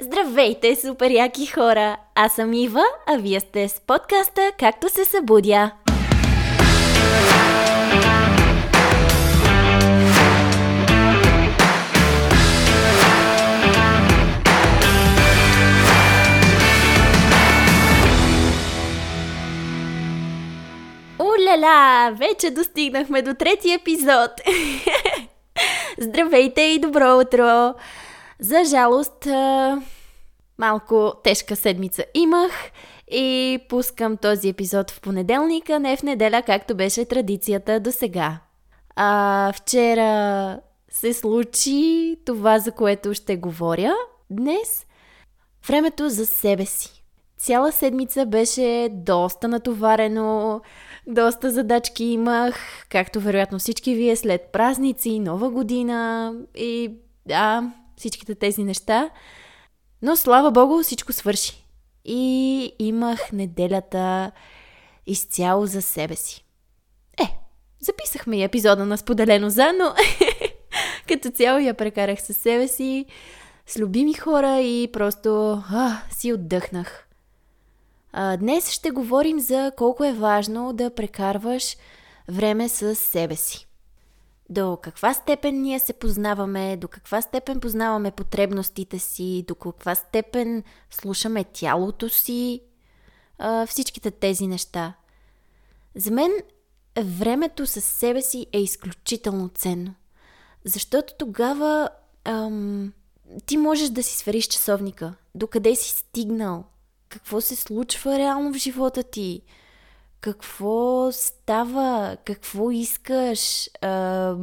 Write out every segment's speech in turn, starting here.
Здравейте, супер яки хора! Аз съм Ива, а вие сте с подкаста Както се събудя. Уляля! Вече достигнахме до третия епизод! Здравейте и добро утро! За жалост, малко тежка седмица имах и пускам този епизод в понеделник, а не в неделя, както беше традицията до сега. А, вчера се случи това, за което ще говоря днес. Времето за себе си. Цяла седмица беше доста натоварено, доста задачки имах, както вероятно всички вие след празници, нова година и да, всичките тези неща. Но слава богу, всичко свърши. И имах неделята изцяло за себе си. Е, записахме и епизода на Споделено за, но като цяло я прекарах със себе си, с любими хора и просто а, си отдъхнах. А, днес ще говорим за колко е важно да прекарваш време с себе си до каква степен ние се познаваме, до каква степен познаваме потребностите си, до каква степен слушаме тялото си, всичките тези неща. За мен времето със себе си е изключително ценно, защото тогава ам, ти можеш да си свериш часовника, докъде си стигнал, какво се случва реално в живота ти, какво става, какво искаш, а,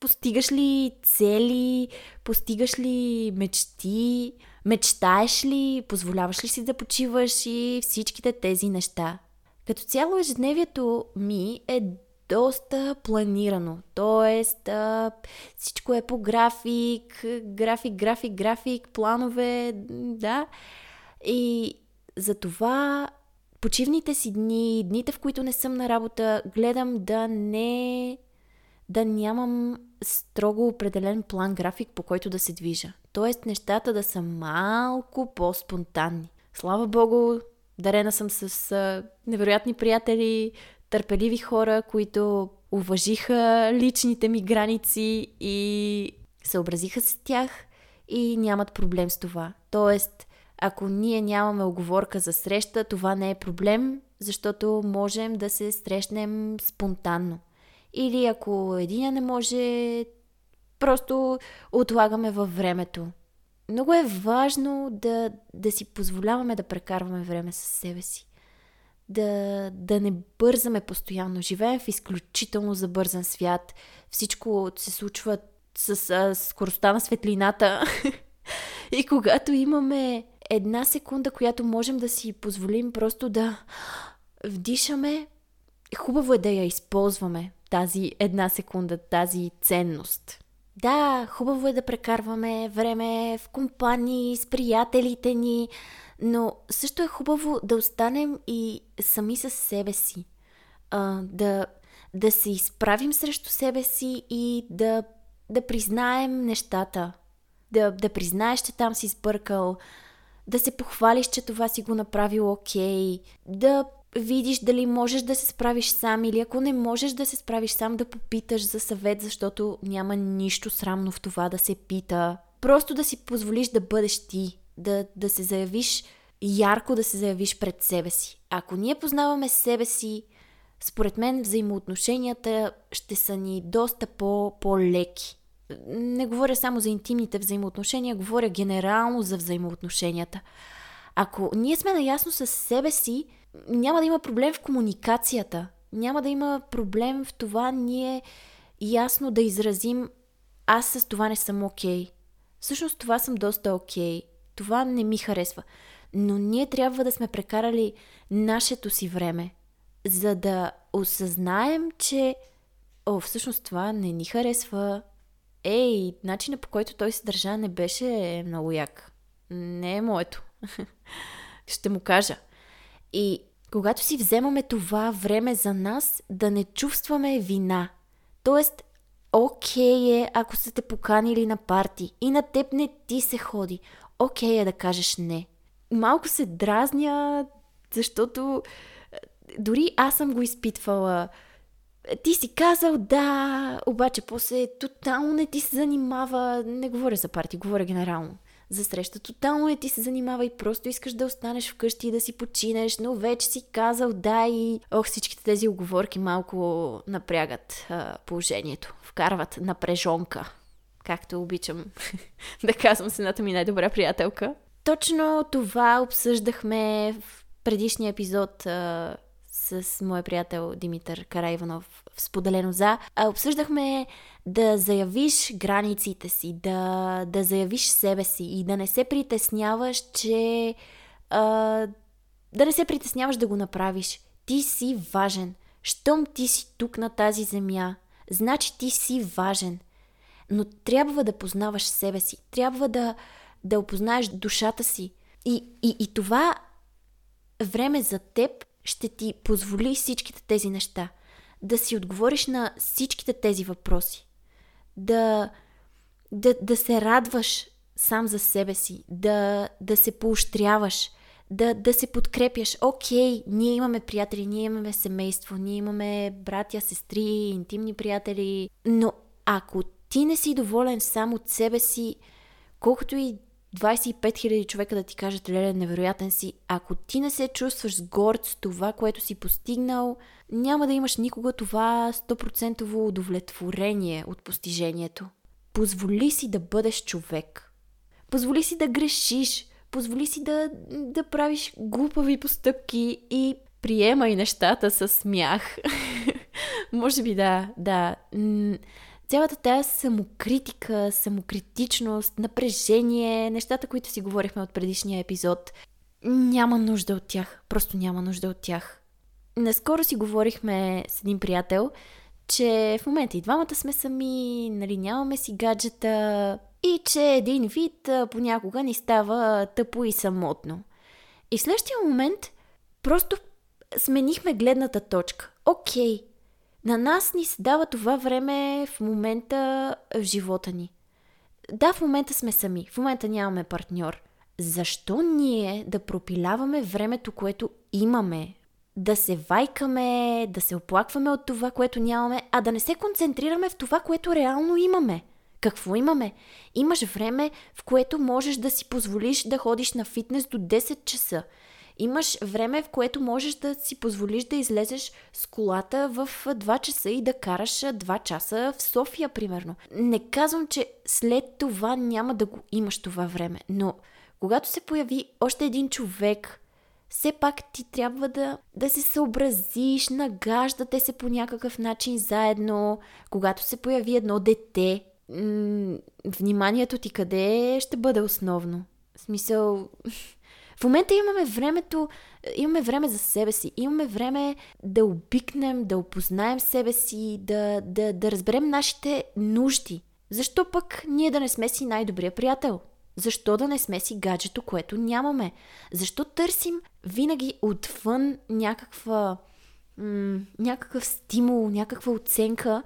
постигаш ли цели, постигаш ли мечти, мечтаеш ли, позволяваш ли си да почиваш и всичките тези неща. Като цяло ежедневието ми е доста планирано. А, всичко е по график, график, график, график, планове, да. И за това почивните си дни, дните в които не съм на работа, гледам да не да нямам строго определен план график, по който да се движа. Тоест нещата да са малко по-спонтанни. Слава Богу, дарена съм с невероятни приятели, търпеливи хора, които уважиха личните ми граници и съобразиха с тях и нямат проблем с това. Тоест, ако ние нямаме оговорка за среща, това не е проблем, защото можем да се срещнем спонтанно. Или ако един не може, просто отлагаме във времето. Много е важно да, да си позволяваме да прекарваме време с себе си. Да, да не бързаме постоянно. Живеем в изключително забързан свят. Всичко се случва с а, скоростта на светлината. И когато имаме една секунда, която можем да си позволим просто да вдишаме, хубаво е да я използваме, тази една секунда, тази ценност. Да, хубаво е да прекарваме време в компании, с приятелите ни, но също е хубаво да останем и сами с себе си. А, да, да се изправим срещу себе си и да, да признаем нещата. Да, да признаеш, че там си сбъркал, да се похвалиш, че това си го направил окей, okay, да видиш дали можеш да се справиш сам или ако не можеш да се справиш сам, да попиташ за съвет, защото няма нищо срамно в това да се пита. Просто да си позволиш да бъдеш ти, да, да се заявиш ярко да се заявиш пред себе си. Ако ние познаваме себе си, според мен взаимоотношенията ще са ни доста по- по-леки не говоря само за интимните взаимоотношения, говоря генерално за взаимоотношенията. Ако ние сме наясно с себе си, няма да има проблем в комуникацията. Няма да има проблем в това ние ясно да изразим аз с това не съм окей. Okay. Всъщност това съм доста окей. Okay. Това не ми харесва. Но ние трябва да сме прекарали нашето си време, за да осъзнаем, че о, всъщност това не ни харесва, Ей, начина по който той се държа не беше много як. Не е моето. Ще му кажа. И когато си вземаме това време за нас, да не чувстваме вина. Тоест, окей е, ако са те поканили на парти и на теб не ти се ходи. окей okay е да кажеш не. Малко се дразня, защото е, дори аз съм го изпитвала. Ти си казал да, обаче после тотално не ти се занимава. Не говоря за парти, говоря генерално за среща. Тотално не ти се занимава и просто искаш да останеш вкъщи и да си починеш, но вече си казал да и... Ох, всичките тези оговорки малко напрягат а, положението. Вкарват напрежонка. Както обичам да казвам с едната ми най-добра приятелка. Точно това обсъждахме в предишния епизод а, с моя приятел Димитър Карайванов в Споделено за. А, обсъждахме да заявиш границите си, да, да заявиш себе си и да не се притесняваш, че... А, да не се притесняваш да го направиш. Ти си важен. Щом ти си тук на тази земя, значи ти си важен. Но трябва да познаваш себе си. Трябва да, да опознаеш душата си. И, и, и това време за теб ще ти позволи всичките тези неща. Да си отговориш на всичките тези въпроси. Да, да, да се радваш сам за себе си, да, да се поощряваш, да, да се подкрепяш. Окей, ние имаме приятели, ние имаме семейство, ние имаме братя, сестри, интимни приятели, но ако ти не си доволен сам от себе си, колкото и 25 000 човека да ти кажат, леле, невероятен си. Ако ти не се чувстваш горд с това, което си постигнал, няма да имаш никога това 100% удовлетворение от постижението. Позволи си да бъдеш човек. Позволи си да грешиш. Позволи си да, да правиш глупави постъпки и приемай нещата с смях. Може би да, да цялата тая самокритика, самокритичност, напрежение, нещата, които си говорихме от предишния епизод, няма нужда от тях. Просто няма нужда от тях. Наскоро си говорихме с един приятел, че в момента и двамата сме сами, нали, нямаме си гаджета и че един вид понякога ни става тъпо и самотно. И в следващия момент просто сменихме гледната точка. Окей, на нас ни се дава това време в момента в живота ни. Да, в момента сме сами, в момента нямаме партньор. Защо ние да пропиляваме времето, което имаме? Да се вайкаме, да се оплакваме от това, което нямаме, а да не се концентрираме в това, което реално имаме. Какво имаме? Имаш време, в което можеш да си позволиш да ходиш на фитнес до 10 часа имаш време, в което можеш да си позволиш да излезеш с колата в 2 часа и да караш 2 часа в София, примерно. Не казвам, че след това няма да го имаш това време, но когато се появи още един човек, все пак ти трябва да, да се съобразиш, нагаждате се по някакъв начин заедно. Когато се появи едно дете, вниманието ти къде ще бъде основно? В смисъл, в момента имаме времето, имаме време за себе си, имаме време да обикнем, да опознаем себе си, да, да, да разберем нашите нужди. Защо пък ние да не сме си най-добрия приятел? Защо да не сме си гаджето, което нямаме? Защо търсим винаги отвън някаква, м- някакъв стимул, някаква оценка,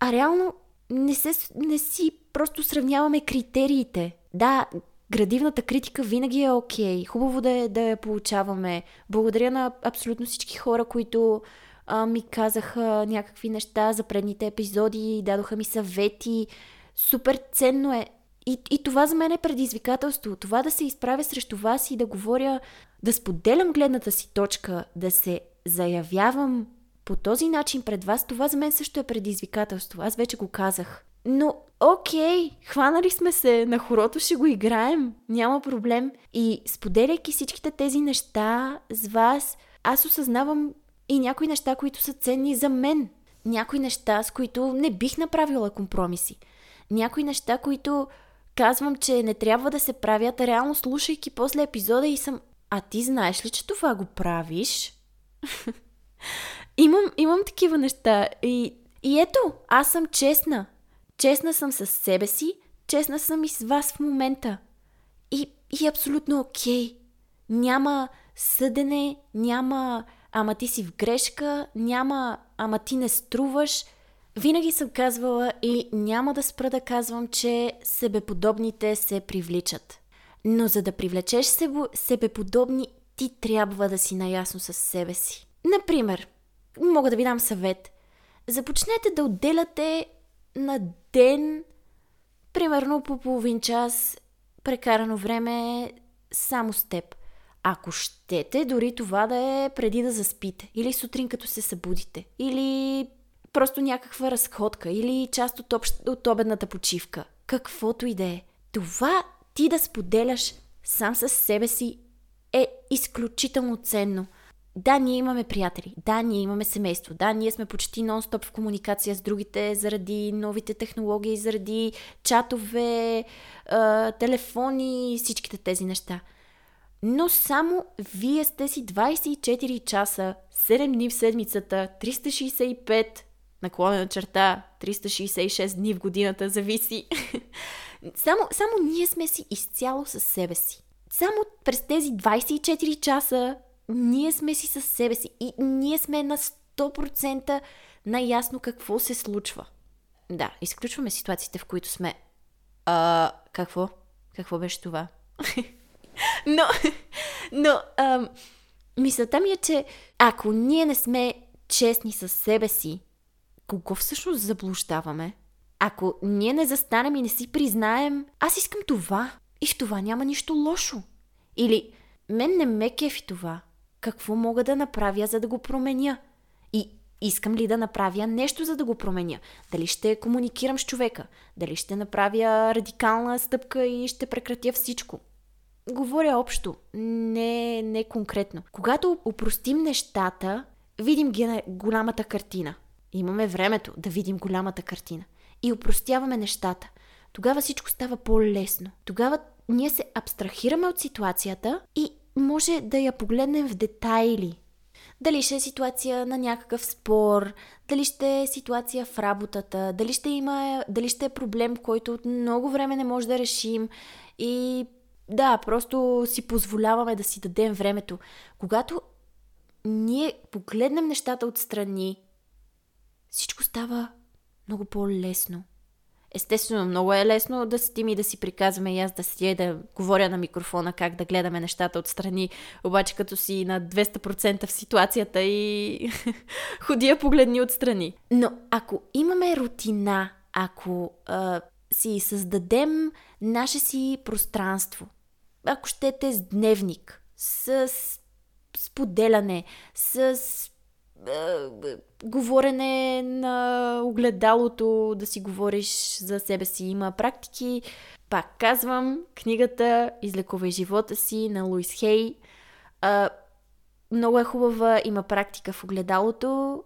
а реално не, се, не си просто сравняваме критериите. Да, градивната критика винаги е окей. Okay. Хубаво да, е, да я получаваме. Благодаря на абсолютно всички хора, които а, ми казаха някакви неща за предните епизоди, дадоха ми съвети. Супер ценно е. И, и това за мен е предизвикателство. Това да се изправя срещу вас и да говоря, да споделям гледната си точка, да се заявявам по този начин пред вас, това за мен също е предизвикателство. Аз вече го казах. Но окей, хванали сме се, на хорото ще го играем, няма проблем. И споделяйки всичките тези неща с вас, аз осъзнавам и някои неща, които са ценни за мен. Някои неща, с които не бих направила компромиси. Някои неща, които казвам, че не трябва да се правят, реално слушайки после епизода и съм а ти знаеш ли, че това го правиш? имам, имам такива неща. И, и ето, аз съм честна. Честна съм с себе си, честна съм и с вас в момента. И, и абсолютно окей. Няма съдене, няма ама ти си в грешка, няма ама ти не струваш. Винаги съм казвала и няма да спра да казвам, че себеподобните се привличат. Но за да привлечеш себеподобни, ти трябва да си наясно с себе си. Например, мога да ви дам съвет. Започнете да отделяте на ден, примерно по половин час, прекарано време само с теб. Ако щете, дори това да е преди да заспите, или сутрин като се събудите, или просто някаква разходка, или част от, общ, от обедната почивка. Каквото и да е. Това ти да споделяш сам с себе си е изключително ценно. Да, ние имаме приятели, да, ние имаме семейство, да, ние сме почти нон-стоп в комуникация с другите заради новите технологии, заради чатове, телефони и всичките тези неща. Но само вие сте си 24 часа, 7 дни в седмицата, 365 наклонена черта, 366 дни в годината, зависи. само, само ние сме си изцяло със себе си. Само през тези 24 часа ние сме си със себе си и ние сме на 100% наясно какво се случва. Да, изключваме ситуациите, в които сме. А, какво? Какво беше това? но, но, ам, мисълта ми е, че ако ние не сме честни със себе си, кого всъщност заблуждаваме? Ако ние не застанем и не си признаем, аз искам това и в това няма нищо лошо. Или мен не ме кефи това. Какво мога да направя, за да го променя? И искам ли да направя нещо, за да го променя? Дали ще комуникирам с човека? Дали ще направя радикална стъпка и ще прекратя всичко? Говоря общо, не, не конкретно. Когато упростим нещата, видим ги голямата картина. Имаме времето да видим голямата картина. И упростяваме нещата. Тогава всичко става по-лесно. Тогава ние се абстрахираме от ситуацията и може да я погледнем в детайли. Дали ще е ситуация на някакъв спор, дали ще е ситуация в работата, дали ще, има, дали ще е проблем, който от много време не може да решим и да, просто си позволяваме да си дадем времето. Когато ние погледнем нещата отстрани, всичко става много по-лесно. Естествено, много е лесно да седим и да си приказваме и аз да седя и да говоря на микрофона как да гледаме нещата отстрани, обаче като си на 200% в ситуацията и ходия погледни отстрани. Но ако имаме рутина, ако а, си създадем наше си пространство, ако щете с дневник, с споделяне, с говорене на огледалото, да си говориш за себе си. Има практики. Пак казвам, книгата Излекувай живота си на Луис Хей. А, много е хубава, има практика в огледалото,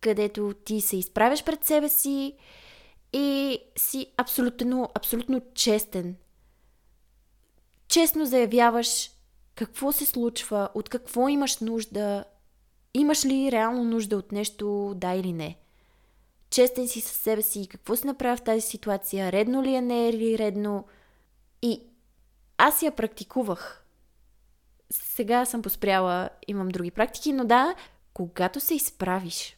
където ти се изправяш пред себе си и си абсолютно, абсолютно честен. Честно заявяваш какво се случва, от какво имаш нужда, Имаш ли реално нужда от нещо, да или не? Честен си със себе си, какво си направя в тази ситуация, редно ли е, не е ли редно. И аз я практикувах. Сега съм поспряла, имам други практики, но да, когато се изправиш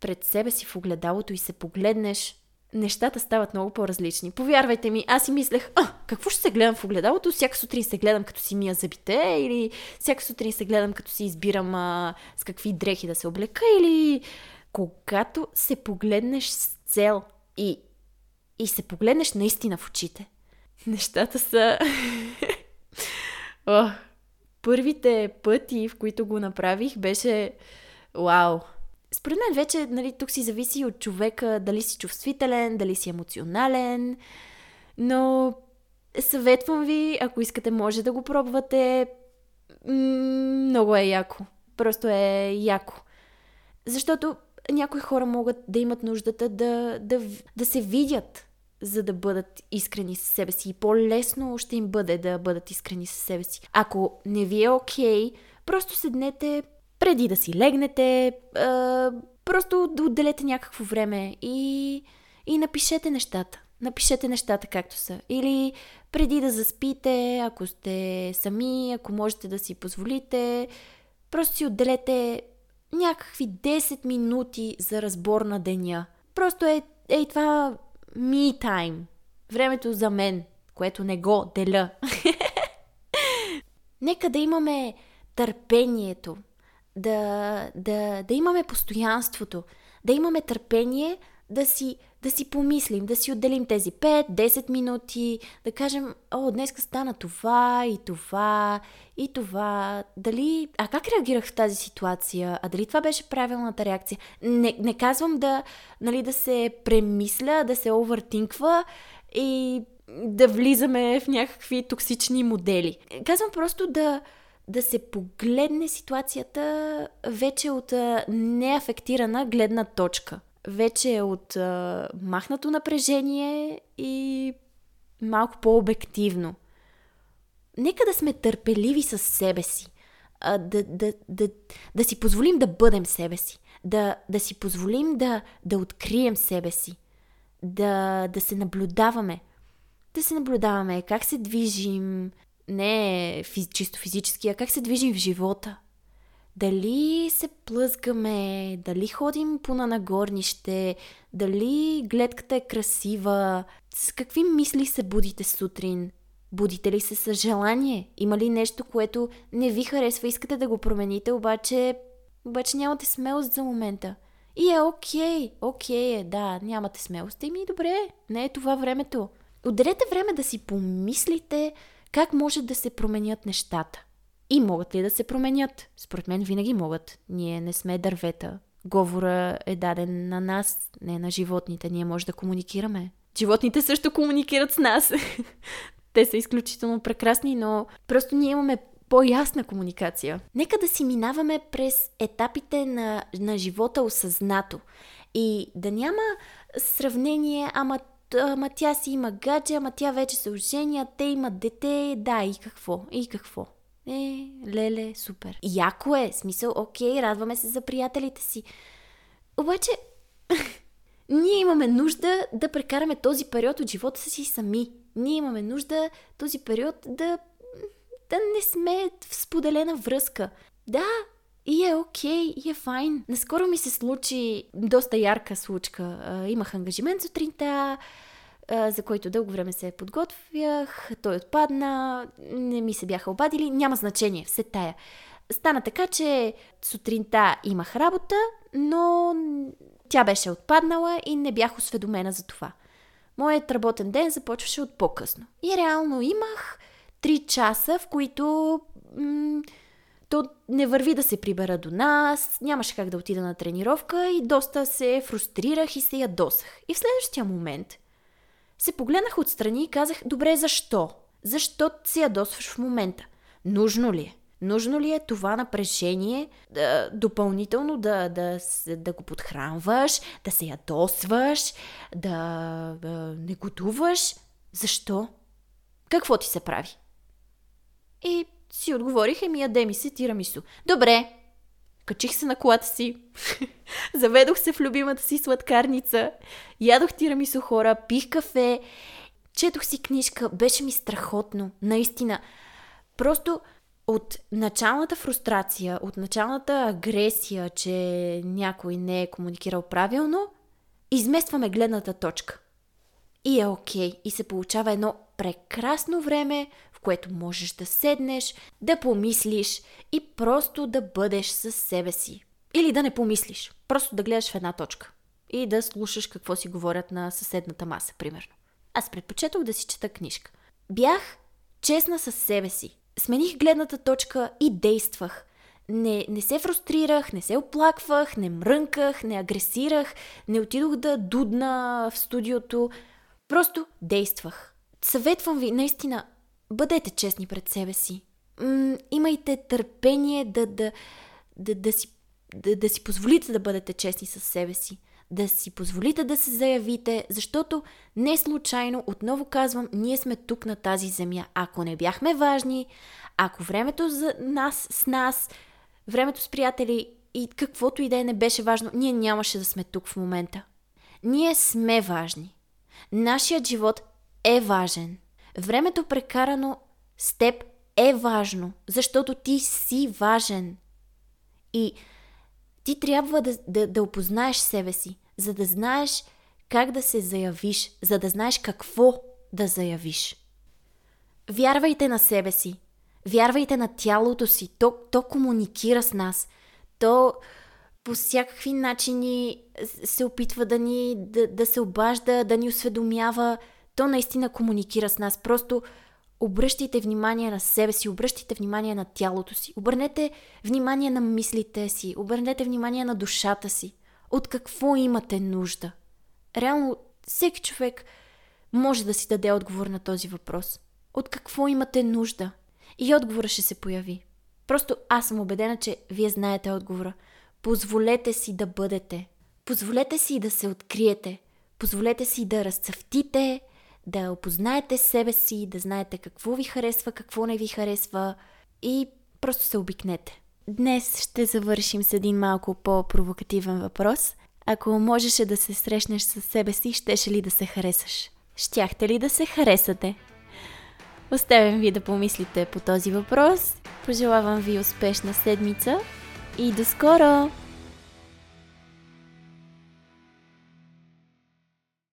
пред себе си в огледалото и се погледнеш нещата стават много по-различни. Повярвайте ми, аз си мислех, а, какво ще се гледам в огледалото? Всяка сутрин се гледам като си мия зъбите или всяка сутрин се гледам като си избирам а, с какви дрехи да се облека или когато се погледнеш с цел и, и се погледнеш наистина в очите. Нещата са... О, първите пъти, в които го направих, беше вау, според мен вече нали, тук си зависи от човека дали си чувствителен, дали си емоционален, но съветвам ви, ако искате, може да го пробвате. Много е яко. Просто е яко. Защото някои хора могат да имат нуждата да, да, да се видят, за да бъдат искрени със себе си. И по-лесно ще им бъде да бъдат искрени със себе си. Ако не ви е окей, okay, просто седнете, преди да си легнете, а, просто да отделете някакво време и, и напишете нещата. Напишете нещата както са. Или преди да заспите, ако сте сами, ако можете да си позволите, просто си отделете някакви 10 минути за разбор на деня. Просто е, е това me time. Времето за мен, което не го деля. Нека да имаме търпението, да, да, да имаме постоянството, да имаме търпение да си, да си помислим, да си отделим тези 5-10 минути, да кажем, о, днес стана това и това и това. Дали, а как реагирах в тази ситуация? А дали това беше правилната реакция? Не, не казвам да, нали, да се премисля, да се овъртинква и да влизаме в някакви токсични модели. Казвам просто да, да се погледне ситуацията вече от неафектирана гледна точка. Вече е от махнато напрежение и малко по-обективно. Нека да сме търпеливи с себе си. Да, да, да, да си позволим да бъдем себе си. Да, да си позволим да, да открием себе си. Да, да се наблюдаваме. Да се наблюдаваме как се движим, не физ, чисто физически, а как се движим в живота. Дали се плъзгаме, дали ходим по на нагорнище, дали гледката е красива, с какви мисли се будите сутрин, будите ли се с желание, има ли нещо, което не ви харесва, искате да го промените, обаче, обаче нямате смелост за момента. И е окей, окей е, да, нямате смелост. Еми добре, не е това времето. Отделете време да си помислите как може да се променят нещата. И могат ли да се променят? Според мен винаги могат. Ние не сме дървета. Говора е даден на нас, не на животните. Ние може да комуникираме. Животните също комуникират с нас. Те са изключително прекрасни, но просто ние имаме по-ясна комуникация. Нека да си минаваме през етапите на, на живота осъзнато. И да няма сравнение, ама ама тя си има гадже, ама тя вече се оженя, те имат дете, да, и какво? И какво? Е, леле, супер. Яко е, смисъл, окей, радваме се за приятелите си. Обаче, ние имаме нужда да прекараме този период от живота си сами. Ние имаме нужда този период да, да не сме в споделена връзка. Да, и е окей, okay, и е файн. Наскоро ми се случи доста ярка случка. имах ангажимент сутринта, за който дълго време се подготвях. Той отпадна, не ми се бяха обадили, няма значение, все тая. Стана така, че сутринта имах работа, но тя беше отпаднала и не бях осведомена за това. Моят работен ден започваше от по-късно. И реално имах 3 часа, в които м- то не върви да се прибера до нас, нямаше как да отида на тренировка и доста се фрустрирах и се ядосах. И в следващия момент се погледнах отстрани и казах, добре, защо? Защо се ядосваш в момента? Нужно ли е? Нужно ли е това напрежение да, допълнително да, да, да го подхранваш, да се ядосваш, да, да негодуваш? Защо? Какво ти се прави? И си отговорих, еми яде ми се тирамисо. Добре, Качих се на колата си, заведох се в любимата си сладкарница, ядох тирамисо хора, пих кафе, четох си книжка, беше ми страхотно, наистина. Просто от началната фрустрация, от началната агресия, че някой не е комуникирал правилно, изместваме гледната точка. И е окей. Okay. И се получава едно прекрасно време, което можеш да седнеш, да помислиш и просто да бъдеш със себе си. Или да не помислиш, просто да гледаш в една точка и да слушаш какво си говорят на съседната маса, примерно. Аз предпочетох да си чета книжка. Бях честна със себе си. Смених гледната точка и действах. Не, не се фрустрирах, не се оплаквах, не мрънках, не агресирах, не отидох да дудна в студиото. Просто действах. Съветвам ви, наистина, бъдете честни пред себе си. М- имайте търпение да, да, да, да, си, да, да си позволите да бъдете честни с себе си. Да си позволите да се заявите, защото не случайно, отново казвам, ние сме тук на тази земя. Ако не бяхме важни, ако времето за нас, с нас, времето с приятели и каквото и да е не беше важно, ние нямаше да сме тук в момента. Ние сме важни. Нашият живот е важен. Времето прекарано с теб е важно, защото ти си важен. И ти трябва да, да, да опознаеш себе си, за да знаеш как да се заявиш, за да знаеш какво да заявиш. Вярвайте на себе си. Вярвайте на тялото си. То, то комуникира с нас. То по всякакви начини се опитва да ни да, да се обажда, да ни осведомява. То наистина комуникира с нас. Просто обръщайте внимание на себе си, обръщайте внимание на тялото си, обърнете внимание на мислите си, обърнете внимание на душата си. От какво имате нужда? Реално, всеки човек може да си даде отговор на този въпрос. От какво имате нужда? И отговора ще се появи. Просто аз съм убедена, че вие знаете отговора. Позволете си да бъдете. Позволете си да се откриете. Позволете си да разцъфтите, да опознаете себе си, да знаете какво ви харесва, какво не ви харесва и просто се обикнете. Днес ще завършим с един малко по-провокативен въпрос. Ако можеше да се срещнеш с себе си, щеше ли да се харесаш? Щяхте ли да се харесате? Оставям ви да помислите по този въпрос. Пожелавам ви успешна седмица и до скоро!